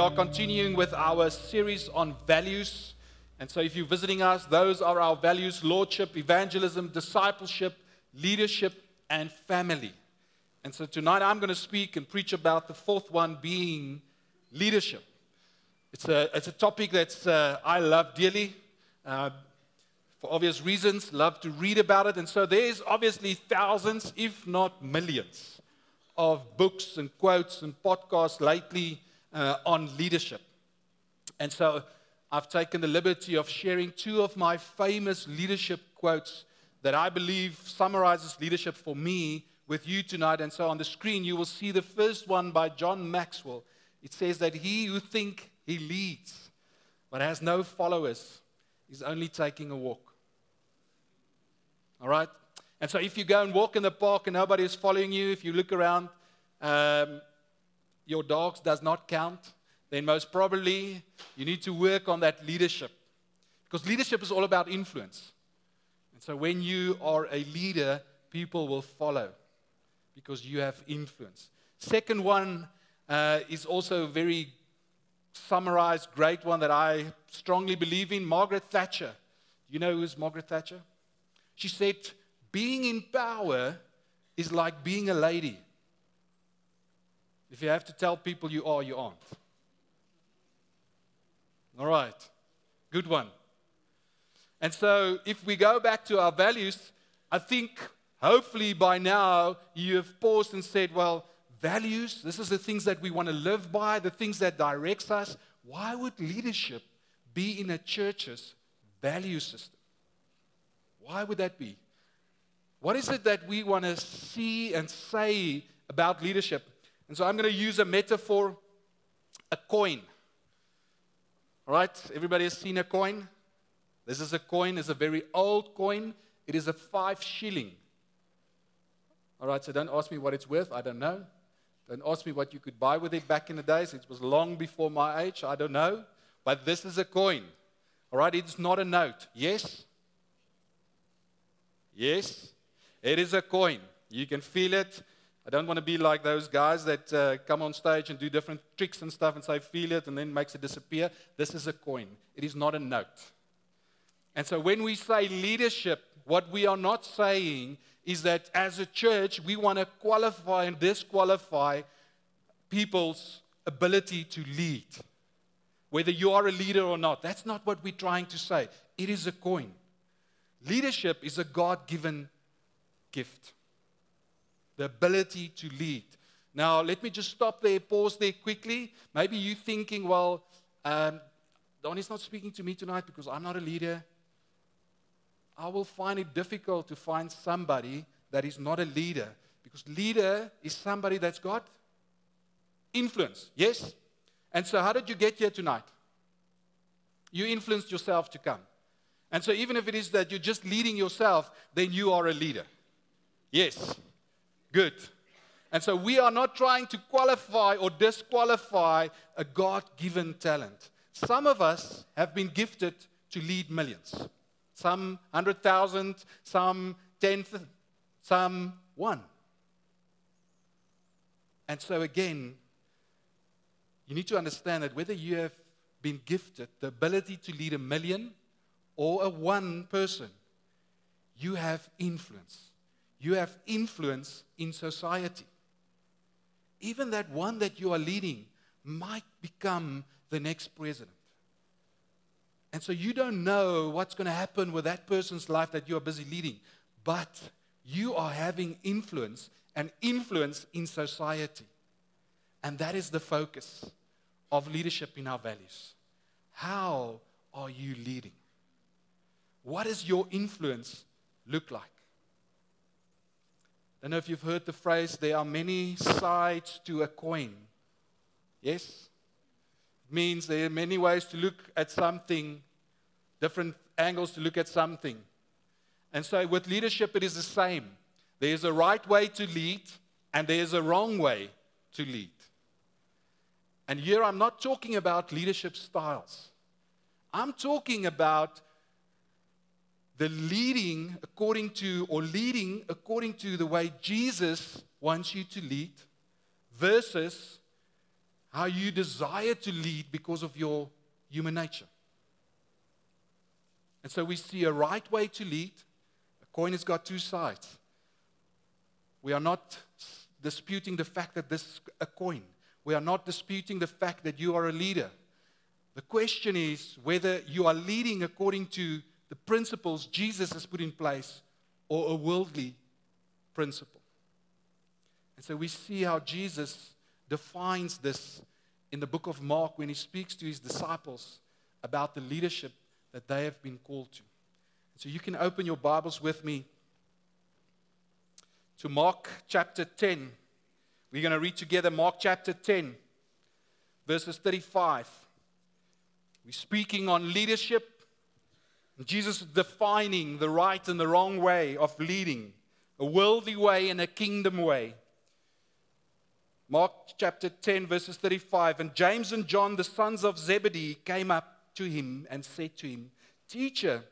are continuing with our series on values. And so, if you're visiting us, those are our values lordship, evangelism, discipleship, leadership, and family. And so, tonight I'm going to speak and preach about the fourth one being leadership. It's a, it's a topic that uh, I love dearly. Uh, for obvious reasons, love to read about it. And so there's obviously thousands, if not millions, of books and quotes and podcasts lately uh, on leadership. And so I've taken the liberty of sharing two of my famous leadership quotes that I believe summarizes leadership for me with you tonight. And so on the screen, you will see the first one by John Maxwell. It says that he who thinks he leads but has no followers is only taking a walk. All right? And so if you go and walk in the park and nobody is following you, if you look around, um, your dogs does not count, then most probably you need to work on that leadership. Because leadership is all about influence. And so when you are a leader, people will follow because you have influence. Second one uh, is also a very summarized, great one that I strongly believe in Margaret Thatcher. You know who's Margaret Thatcher? She said, Being in power is like being a lady. If you have to tell people you are, you aren't. All right, good one. And so, if we go back to our values, I think hopefully by now you have paused and said, well, values, this is the things that we want to live by, the things that directs us. Why would leadership be in a church's value system? Why would that be? What is it that we want to see and say about leadership? And so I'm going to use a metaphor a coin. All right, everybody has seen a coin? This is a coin, it's a very old coin. It is a five shilling. All right, so don't ask me what it's worth, I don't know. Don't ask me what you could buy with it back in the days. It was long before my age, I don't know. But this is a coin. All right, it's not a note. Yes? Yes, it is a coin. You can feel it. I don't want to be like those guys that uh, come on stage and do different tricks and stuff and say, feel it, and then makes it disappear. This is a coin, it is not a note. And so when we say leadership, what we are not saying is that as a church, we want to qualify and disqualify people's ability to lead. Whether you are a leader or not, that's not what we're trying to say. It is a coin. Leadership is a God given gift the ability to lead. Now, let me just stop there, pause there quickly. Maybe you're thinking, well, um, Danie's not speaking to me tonight because I'm not a leader. I will find it difficult to find somebody that is not a leader because leader is somebody that's got influence. Yes? And so, how did you get here tonight? You influenced yourself to come. And so, even if it is that you're just leading yourself, then you are a leader. Yes. Good. And so, we are not trying to qualify or disqualify a God given talent. Some of us have been gifted to lead millions. Some 100,000, some 10, some one. And so, again, you need to understand that whether you have been gifted the ability to lead a million or a one person, you have influence. You have influence in society. Even that one that you are leading might become the next president. And so you don't know what's going to happen with that person's life that you are busy leading, but you are having influence and influence in society. And that is the focus of leadership in our values. How are you leading? What does your influence look like? Don't know if you've heard the phrase, there are many sides to a coin. Yes? It means there are many ways to look at something, different angles to look at something. And so with leadership, it is the same. There's a right way to lead, and there's a wrong way to lead. And here I'm not talking about leadership styles, I'm talking about the leading according to, or leading according to the way Jesus wants you to lead, versus how you desire to lead because of your human nature. And so we see a right way to lead. A coin has got two sides. We are not disputing the fact that this is a coin. We are not disputing the fact that you are a leader. The question is whether you are leading according to the principles Jesus has put in place or a worldly principle. And so we see how Jesus defines this in the book of Mark when he speaks to his disciples about the leadership that they have been called to. So you can open your Bibles with me to Mark chapter 10. We're going to read together Mark chapter 10, verses 35. We're speaking on leadership. Jesus defining the right and the wrong way of leading, a worldly way and a kingdom way. Mark chapter 10, verses 35. And James and John, the sons of Zebedee, came up to him and said to him, Teacher,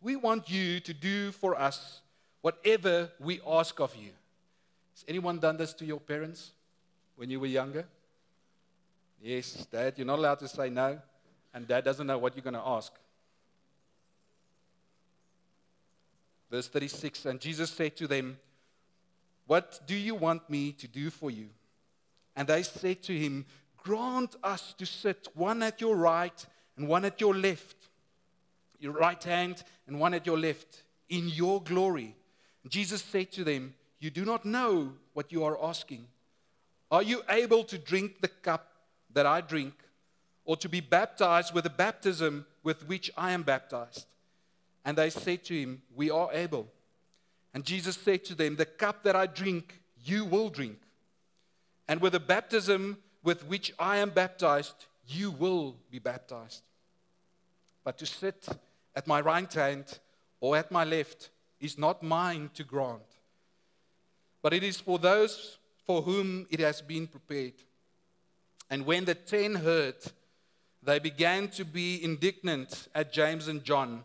we want you to do for us whatever we ask of you. Has anyone done this to your parents when you were younger? Yes, Dad, you're not allowed to say no, and Dad doesn't know what you're going to ask. Verse 36 And Jesus said to them, What do you want me to do for you? And they said to him, Grant us to sit one at your right and one at your left, your right hand and one at your left, in your glory. And Jesus said to them, You do not know what you are asking. Are you able to drink the cup that I drink, or to be baptized with the baptism with which I am baptized? And they said to him, We are able. And Jesus said to them, The cup that I drink, you will drink. And with the baptism with which I am baptized, you will be baptized. But to sit at my right hand or at my left is not mine to grant, but it is for those for whom it has been prepared. And when the ten heard, they began to be indignant at James and John.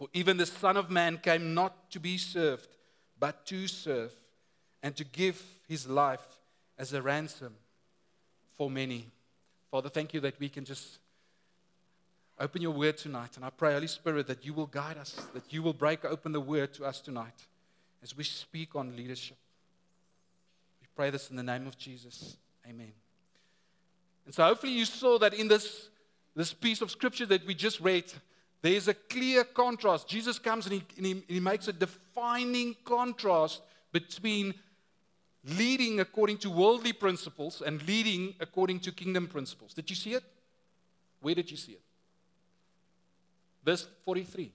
For even the Son of Man came not to be served, but to serve, and to give his life as a ransom for many. Father, thank you that we can just open your word tonight. And I pray, Holy Spirit, that you will guide us, that you will break open the word to us tonight as we speak on leadership. We pray this in the name of Jesus. Amen. And so hopefully you saw that in this, this piece of scripture that we just read, there's a clear contrast. Jesus comes and he, and he, he makes a defining contrast between leading according to worldly principles and leading according to kingdom principles. Did you see it? Where did you see it? Verse 43.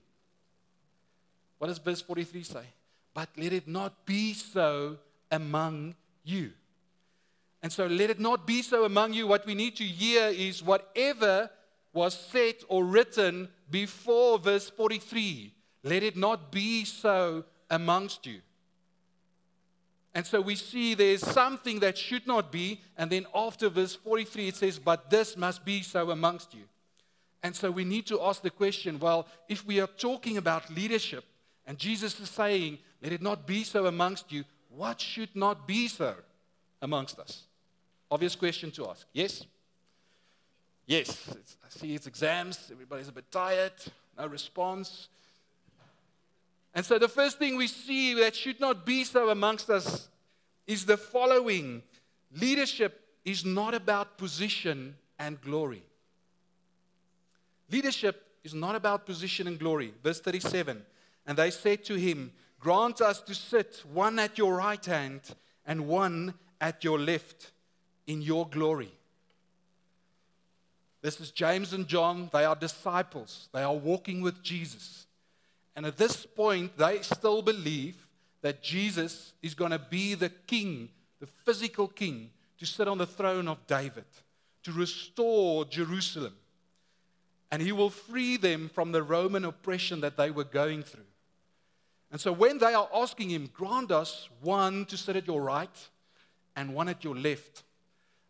What does verse 43 say? But let it not be so among you. And so let it not be so among you. What we need to hear is whatever was said or written before verse 43. Let it not be so amongst you. And so we see there's something that should not be, and then after verse 43 it says, But this must be so amongst you. And so we need to ask the question well, if we are talking about leadership, and Jesus is saying, Let it not be so amongst you, what should not be so amongst us? Obvious question to ask. Yes? Yes, I see it's exams, everybody's a bit tired, no response. And so the first thing we see that should not be so amongst us is the following leadership is not about position and glory. Leadership is not about position and glory. Verse 37 And they said to him, Grant us to sit one at your right hand and one at your left in your glory. This is James and John. They are disciples, they are walking with Jesus. And at this point, they still believe that Jesus is going to be the king, the physical king, to sit on the throne of David, to restore Jerusalem. And he will free them from the Roman oppression that they were going through. And so when they are asking him, grant us one to sit at your right and one at your left,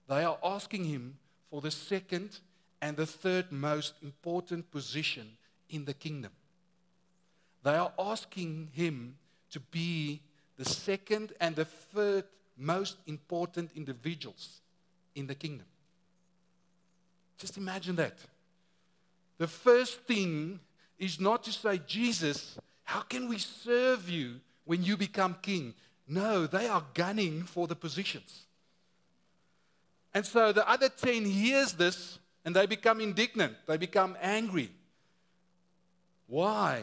they are asking him for the second and the third most important position in the kingdom. They are asking him to be the second and the third most important individuals in the kingdom. Just imagine that. The first thing is not to say, Jesus, how can we serve you when you become king? No, they are gunning for the positions. And so the other 10 hears this and they become indignant. They become angry. Why?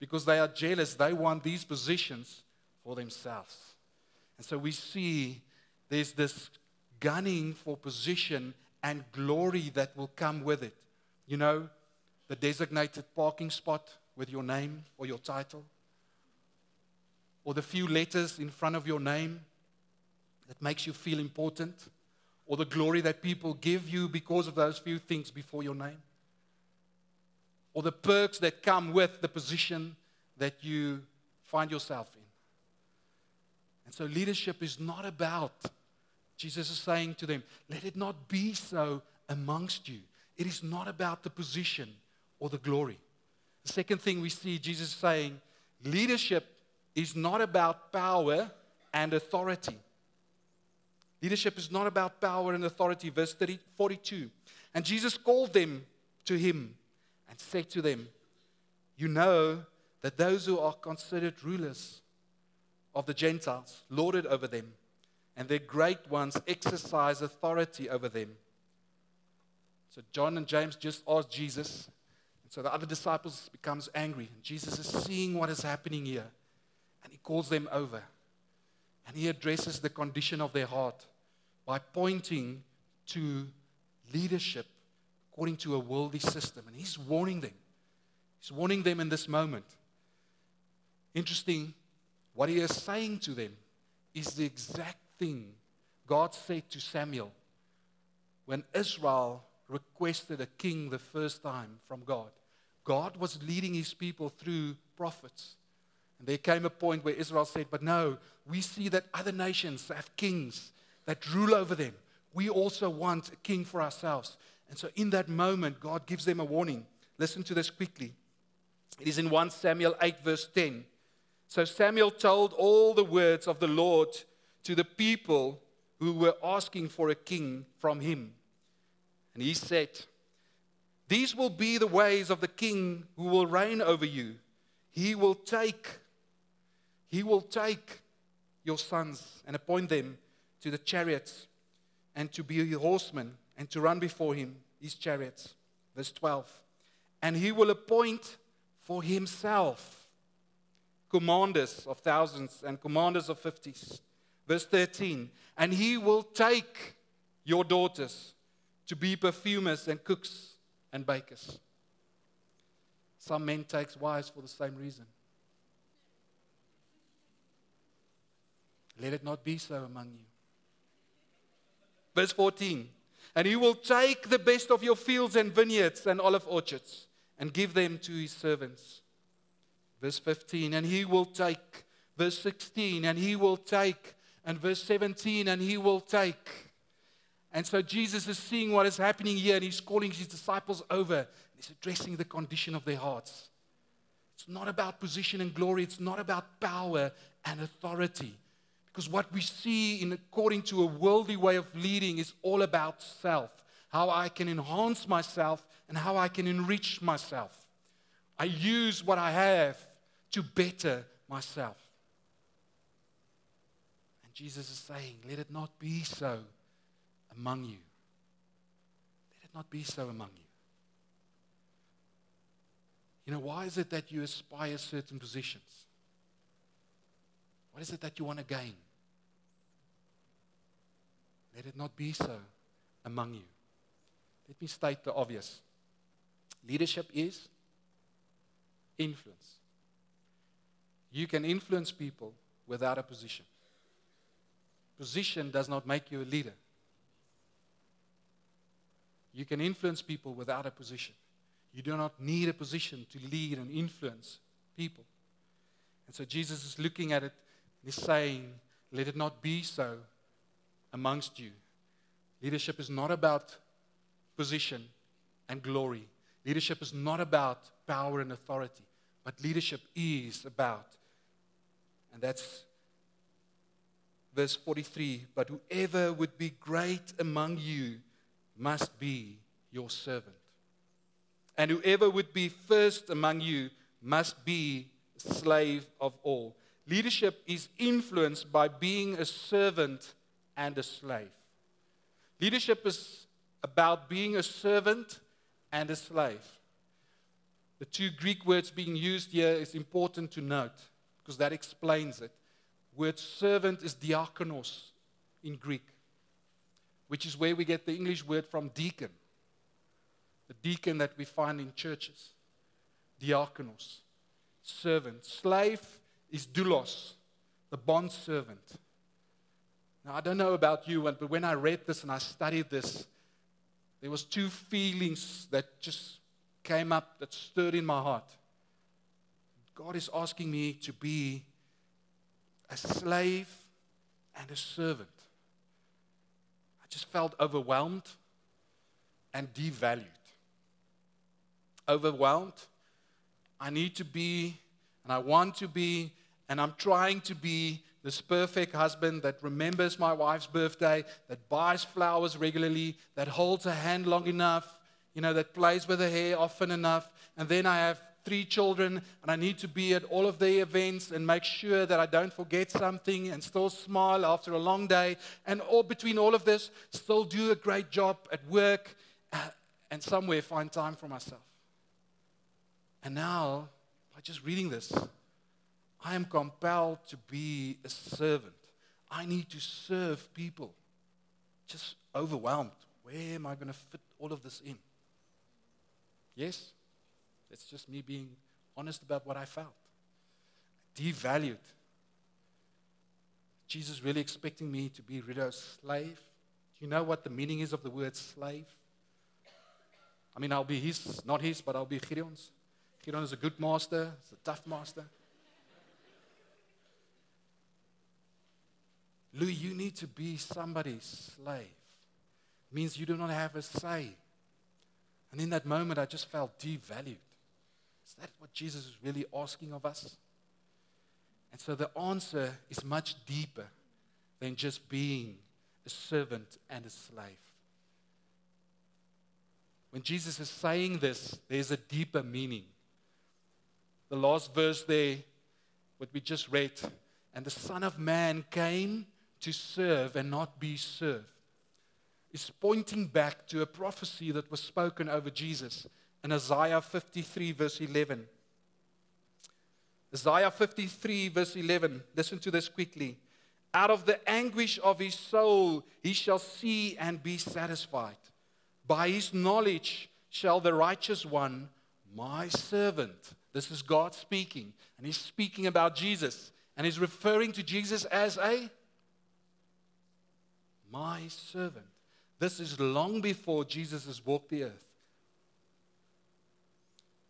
Because they are jealous. They want these positions for themselves. And so we see there's this gunning for position and glory that will come with it. You know, the designated parking spot with your name or your title, or the few letters in front of your name that makes you feel important, or the glory that people give you because of those few things before your name, or the perks that come with the position that you find yourself in. And so, leadership is not about, Jesus is saying to them, let it not be so amongst you. It is not about the position or the glory. The second thing we see Jesus saying, leadership is not about power and authority. Leadership is not about power and authority. Verse 30, 42. And Jesus called them to him and said to them, You know that those who are considered rulers of the Gentiles lord it over them, and their great ones exercise authority over them. So John and James just asked Jesus, and so the other disciples becomes angry. And Jesus is seeing what is happening here, and he calls them over. And he addresses the condition of their heart by pointing to leadership according to a worldly system. And he's warning them. He's warning them in this moment. Interesting, what he is saying to them is the exact thing God said to Samuel when Israel requested a king the first time from God. God was leading his people through prophets. And there came a point where Israel said, But no, we see that other nations have kings that rule over them. We also want a king for ourselves. And so in that moment, God gives them a warning. Listen to this quickly. It is in 1 Samuel 8, verse 10. So Samuel told all the words of the Lord to the people who were asking for a king from him. And he said, These will be the ways of the king who will reign over you. He will take, he will take your sons and appoint them to the chariots and to be horsemen and to run before him his chariots. Verse 12. And he will appoint for himself commanders of thousands and commanders of fifties. Verse 13, and he will take your daughters to be perfumers and cooks and bakers. Some men take wives for the same reason. Let it not be so among you. Verse 14, and he will take the best of your fields and vineyards and olive orchards and give them to his servants Verse 15, and he will take. Verse 16, and he will take. And verse 17, and he will take. And so Jesus is seeing what is happening here, and he's calling his disciples over. He's addressing the condition of their hearts. It's not about position and glory, it's not about power and authority. Because what we see in according to a worldly way of leading is all about self. How I can enhance myself and how I can enrich myself. I use what I have to better myself. And Jesus is saying, Let it not be so among you. Let it not be so among you. You know, why is it that you aspire certain positions? What is it that you want to gain? Let it not be so among you. Let me state the obvious. Leadership is influence. You can influence people without a position. Position does not make you a leader. You can influence people without a position. You do not need a position to lead and influence people. And so Jesus is looking at it and he's saying, Let it not be so amongst you. Leadership is not about position and glory. Leadership is not about power and authority, but leadership is about, and that's verse 43 But whoever would be great among you must be your servant. And whoever would be first among you must be slave of all. Leadership is influenced by being a servant and a slave. Leadership is about being a servant and a slave. The two Greek words being used here is important to note because that explains it. Word servant is diakonos in Greek, which is where we get the English word from deacon. The deacon that we find in churches. Diakonos, servant. Slave is doulos, the bond servant. Now, I don't know about you, but when I read this and I studied this, there was two feelings that just came up that stirred in my heart. God is asking me to be a slave and a servant. I just felt overwhelmed and devalued. Overwhelmed. I need to be, and I want to be, and I'm trying to be this perfect husband that remembers my wife's birthday, that buys flowers regularly, that holds her hand long enough, you know, that plays with her hair often enough. And then I have three children, and I need to be at all of the events and make sure that I don't forget something and still smile after a long day. And all between all of this, still do a great job at work uh, and somewhere find time for myself. And now, by just reading this, I am compelled to be a servant. I need to serve people. Just overwhelmed. Where am I going to fit all of this in? Yes? It's just me being honest about what I felt. Devalued. Jesus really expecting me to be rid of slave? Do you know what the meaning is of the word slave? I mean, I'll be his, not his, but I'll be Gideon's. Gideon is a good master, he's a tough master. Louis, you need to be somebody's slave. It means you do not have a say. And in that moment, I just felt devalued. Is that what Jesus is really asking of us? And so the answer is much deeper than just being a servant and a slave. When Jesus is saying this, there's a deeper meaning. The last verse there, what we just read, and the Son of Man came to serve and not be served is pointing back to a prophecy that was spoken over Jesus in Isaiah 53, verse 11. Isaiah 53, verse 11. Listen to this quickly. Out of the anguish of his soul he shall see and be satisfied. By his knowledge shall the righteous one, my servant, this is God speaking, and he's speaking about Jesus, and he's referring to Jesus as a my servant. This is long before Jesus has walked the earth.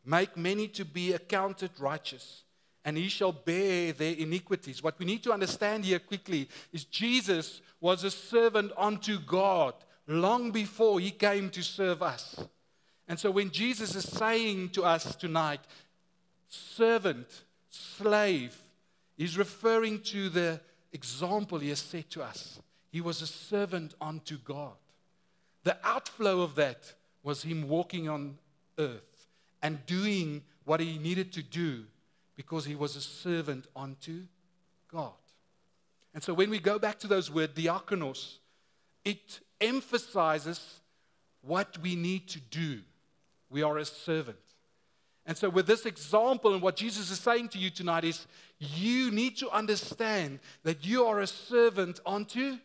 Make many to be accounted righteous, and he shall bear their iniquities. What we need to understand here quickly is Jesus was a servant unto God long before he came to serve us. And so when Jesus is saying to us tonight, servant, slave, he's referring to the example he has set to us. He was a servant unto God. The outflow of that was him walking on earth and doing what he needed to do because he was a servant unto God. And so when we go back to those words, diakonos, it emphasizes what we need to do. We are a servant. And so, with this example, and what Jesus is saying to you tonight is you need to understand that you are a servant unto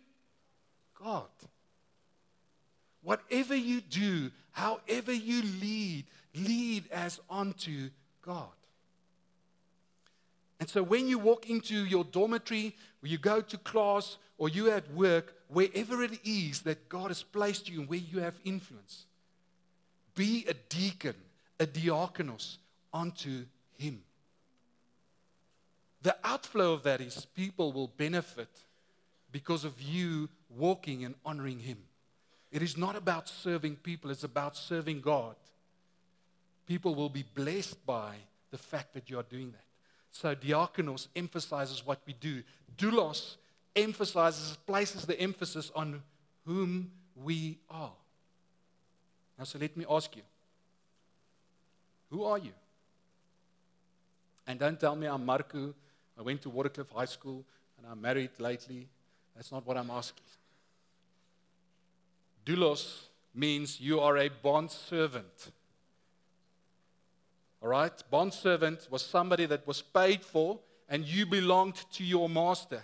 God. Whatever you do, however you lead, lead as unto God. And so when you walk into your dormitory, or you go to class, or you at work, wherever it is that God has placed you and where you have influence, be a deacon, a diakonos unto him. The outflow of that is people will benefit because of you walking and honoring him. It is not about serving people, it's about serving God. People will be blessed by the fact that you are doing that. So, diakonos emphasizes what we do. Doulos emphasizes, places the emphasis on whom we are. Now, so let me ask you who are you? And don't tell me I'm Marco. I went to Waterkloof High School and I'm married lately. That's not what I'm asking. Doulos means you are a bond servant. All right? Bond servant was somebody that was paid for and you belonged to your master.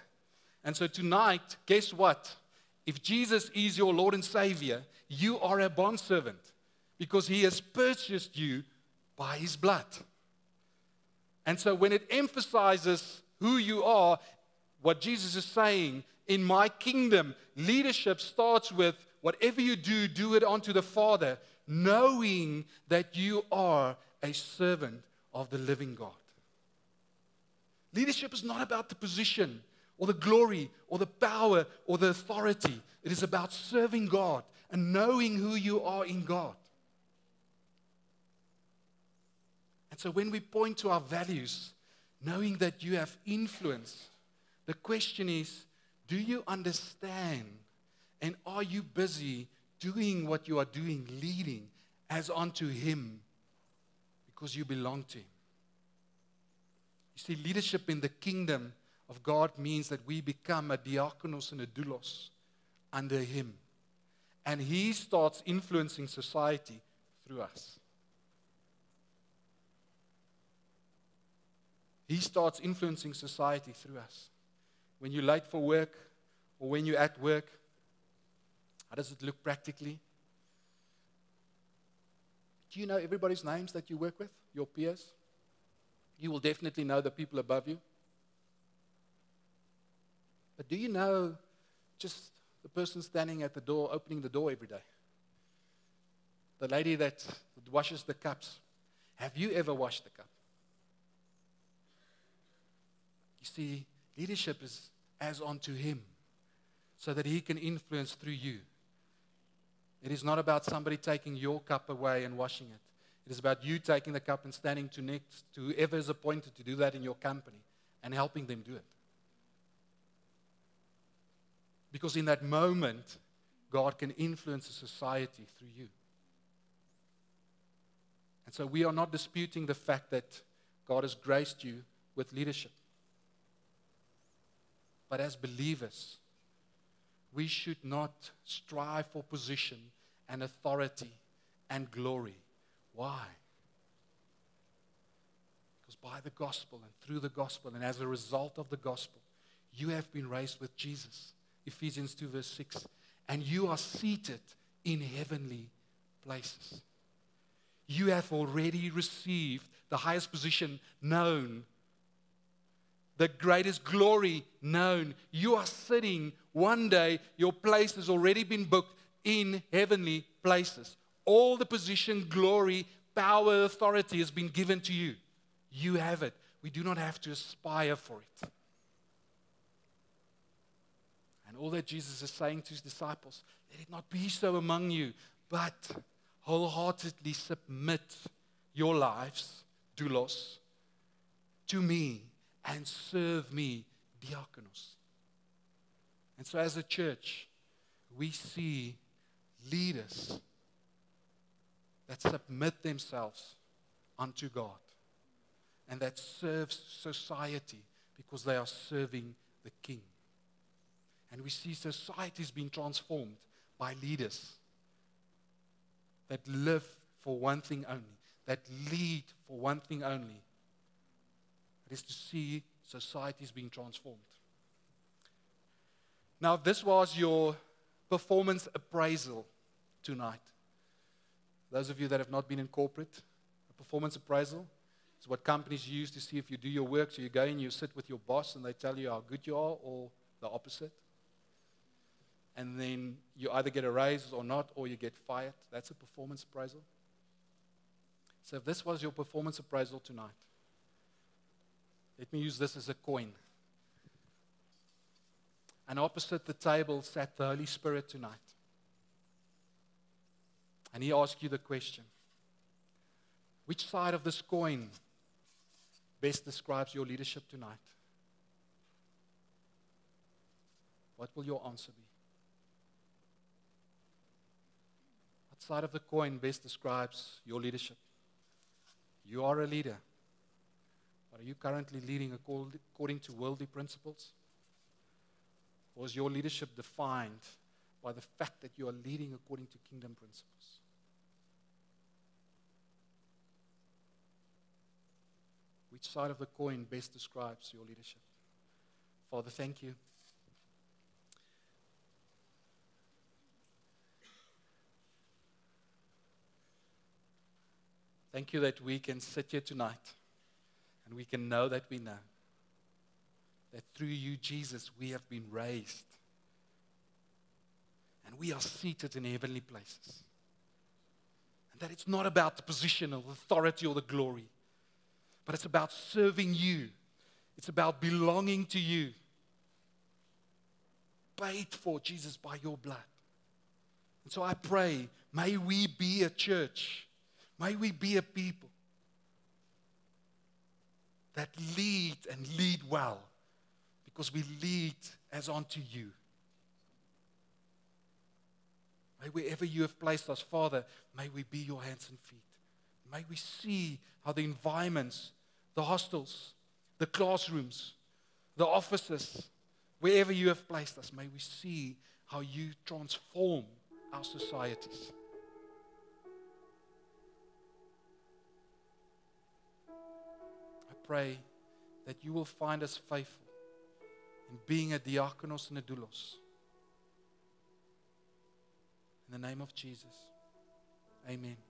And so tonight, guess what? If Jesus is your Lord and Savior, you are a bond servant because he has purchased you by his blood. And so when it emphasizes who you are, what Jesus is saying, in my kingdom, leadership starts with whatever you do, do it unto the Father, knowing that you are a servant of the living God. Leadership is not about the position or the glory or the power or the authority. It is about serving God and knowing who you are in God. And so when we point to our values, knowing that you have influence, the question is do you understand and are you busy doing what you are doing, leading as unto Him because you belong to Him? You see, leadership in the kingdom of God means that we become a diakonos and a doulos under Him. And He starts influencing society through us. He starts influencing society through us. When you're late for work or when you're at work, how does it look practically? Do you know everybody's names that you work with, your peers? You will definitely know the people above you. But do you know just the person standing at the door, opening the door every day? The lady that washes the cups. Have you ever washed the cup? You see, leadership is as unto Him so that He can influence through you. It is not about somebody taking your cup away and washing it. It is about you taking the cup and standing to next to whoever is appointed to do that in your company and helping them do it. Because in that moment, God can influence a society through you. And so we are not disputing the fact that God has graced you with leadership. But as believers, we should not strive for position and authority and glory. Why? Because by the gospel and through the gospel and as a result of the gospel, you have been raised with Jesus. Ephesians 2, verse 6. And you are seated in heavenly places. You have already received the highest position known the greatest glory known. You are sitting one day, your place has already been booked in heavenly places. All the position, glory, power, authority has been given to you. You have it. We do not have to aspire for it. And all that Jesus is saying to his disciples, let it not be so among you, but wholeheartedly submit your lives, doulos, to me and serve me, diakonos. And so, as a church, we see leaders that submit themselves unto God and that serves society because they are serving the King. And we see societies being transformed by leaders that live for one thing only, that lead for one thing only, it is to see societies being transformed. Now, this was your performance appraisal tonight. Those of you that have not been in corporate, a performance appraisal is what companies use to see if you do your work. So you go in, you sit with your boss, and they tell you how good you are, or the opposite. And then you either get a raise or not, or you get fired. That's a performance appraisal. So if this was your performance appraisal tonight, let me use this as a coin. And opposite the table sat the Holy Spirit tonight. And he asked you the question which side of this coin best describes your leadership tonight? What will your answer be? What side of the coin best describes your leadership? You are a leader. But are you currently leading according to worldly principles? Or is your leadership defined by the fact that you are leading according to kingdom principles? Which side of the coin best describes your leadership? Father, thank you. Thank you that we can sit here tonight and we can know that we know that through you, Jesus, we have been raised. And we are seated in heavenly places. And that it's not about the position or the authority or the glory, but it's about serving you. It's about belonging to you. Paid for, Jesus, by your blood. And so I pray, may we be a church, may we be a people that lead and lead well because we lead as unto you. May wherever you have placed us, Father, may we be your hands and feet. May we see how the environments, the hostels, the classrooms, the offices, wherever you have placed us, may we see how you transform our societies. Pray that you will find us faithful in being a diakonos and a doulos. In the name of Jesus. Amen.